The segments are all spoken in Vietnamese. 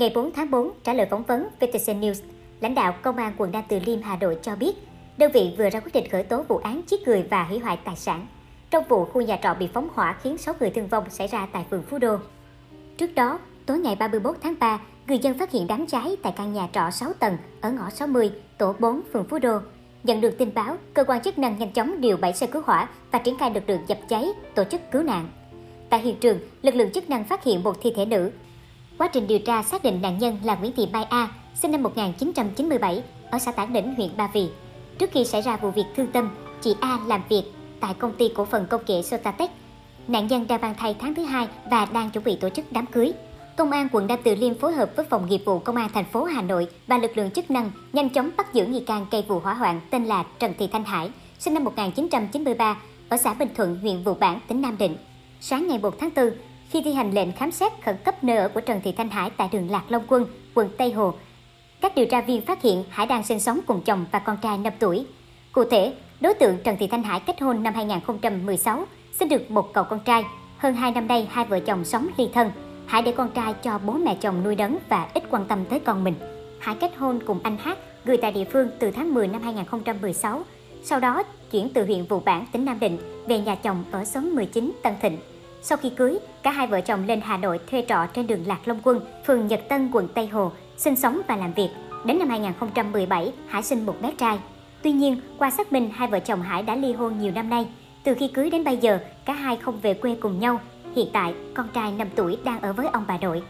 Ngày 4 tháng 4, trả lời phỏng vấn VTC News, lãnh đạo Công an quận Nam Từ Liêm Hà Nội cho biết, đơn vị vừa ra quyết định khởi tố vụ án giết người và hủy hoại tài sản trong vụ khu nhà trọ bị phóng hỏa khiến 6 người thương vong xảy ra tại phường Phú Đô. Trước đó, tối ngày 31 tháng 3, người dân phát hiện đám cháy tại căn nhà trọ 6 tầng ở ngõ 60, tổ 4, phường Phú Đô. Nhận được tin báo, cơ quan chức năng nhanh chóng điều 7 xe cứu hỏa và triển khai lực lượng dập cháy, tổ chức cứu nạn. Tại hiện trường, lực lượng chức năng phát hiện một thi thể nữ. Quá trình điều tra xác định nạn nhân là Nguyễn Thị Mai A, sinh năm 1997, ở xã Tản Đỉnh, huyện Ba Vì. Trước khi xảy ra vụ việc thương tâm, chị A làm việc tại công ty cổ phần công nghệ Sotatech. Nạn nhân đang mang thai tháng thứ hai và đang chuẩn bị tổ chức đám cưới. Công an quận Nam Từ Liêm phối hợp với phòng nghiệp vụ Công an thành phố Hà Nội và lực lượng chức năng nhanh chóng bắt giữ nghi can gây vụ hỏa hoạn tên là Trần Thị Thanh Hải, sinh năm 1993, ở xã Bình Thuận, huyện Vụ Bản, tỉnh Nam Định. Sáng ngày 1 tháng 4, khi thi hành lệnh khám xét khẩn cấp nơi ở của Trần Thị Thanh Hải tại đường Lạc Long Quân, quận Tây Hồ, các điều tra viên phát hiện Hải đang sinh sống cùng chồng và con trai 5 tuổi. Cụ thể, đối tượng Trần Thị Thanh Hải kết hôn năm 2016, sinh được một cậu con trai. Hơn 2 năm nay, hai vợ chồng sống ly thân. Hải để con trai cho bố mẹ chồng nuôi đấng và ít quan tâm tới con mình. Hải kết hôn cùng anh Hát, người tại địa phương từ tháng 10 năm 2016. Sau đó chuyển từ huyện Vụ Bản, tỉnh Nam Định về nhà chồng ở xóm 19 Tân Thịnh. Sau khi cưới, cả hai vợ chồng lên Hà Nội thuê trọ trên đường Lạc Long Quân, phường Nhật Tân, quận Tây Hồ, sinh sống và làm việc. Đến năm 2017, Hải sinh một bé trai. Tuy nhiên, qua xác minh, hai vợ chồng Hải đã ly hôn nhiều năm nay. Từ khi cưới đến bây giờ, cả hai không về quê cùng nhau. Hiện tại, con trai 5 tuổi đang ở với ông bà nội.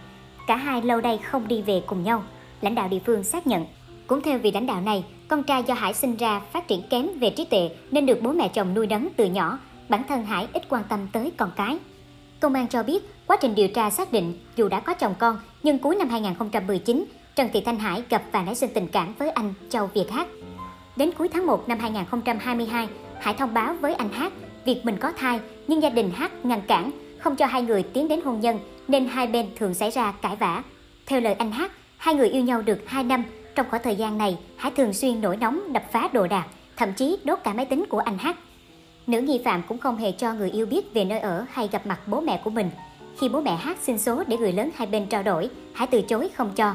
Cả hai lâu đây không đi về cùng nhau. Lãnh đạo địa phương xác nhận. Cũng theo vị lãnh đạo này, con trai do Hải sinh ra phát triển kém về trí tuệ nên được bố mẹ chồng nuôi đấng từ nhỏ. Bản thân Hải ít quan tâm tới con cái. Công an cho biết, quá trình điều tra xác định dù đã có chồng con, nhưng cuối năm 2019, Trần Thị Thanh Hải gặp và nảy sinh tình cảm với anh Châu Việt Hát. Đến cuối tháng 1 năm 2022, Hải thông báo với anh Hát việc mình có thai, nhưng gia đình Hát ngăn cản, không cho hai người tiến đến hôn nhân nên hai bên thường xảy ra cãi vã. Theo lời anh Hát, hai người yêu nhau được 2 năm, trong khoảng thời gian này, Hải thường xuyên nổi nóng đập phá đồ đạc, thậm chí đốt cả máy tính của anh Hát. Nữ nghi phạm cũng không hề cho người yêu biết về nơi ở hay gặp mặt bố mẹ của mình. Khi bố mẹ Hát xin số để người lớn hai bên trao đổi, Hải từ chối không cho.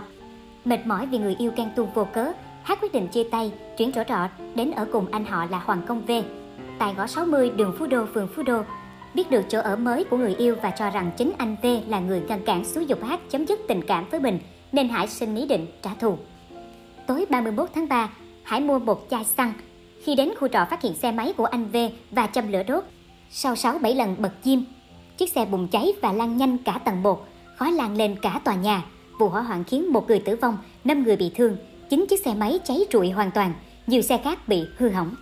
Mệt mỏi vì người yêu can tu vô cớ, Hát quyết định chia tay, chuyển chỗ trọ đến ở cùng anh họ là Hoàng Công V. Tại ngõ 60 đường Phú Đô, phường Phú Đô, biết được chỗ ở mới của người yêu và cho rằng chính anh V là người ngăn cản xúi dục Hát chấm dứt tình cảm với mình, nên Hải sinh ý định trả thù. Tối 31 tháng 3, Hải mua một chai xăng. Khi đến khu trọ phát hiện xe máy của anh V và châm lửa đốt. Sau 6-7 lần bật diêm, chiếc xe bùng cháy và lan nhanh cả tầng 1, khói lan lên cả tòa nhà. Vụ hỏa hoạn khiến một người tử vong, 5 người bị thương, 9 chiếc xe máy cháy rụi hoàn toàn, nhiều xe khác bị hư hỏng.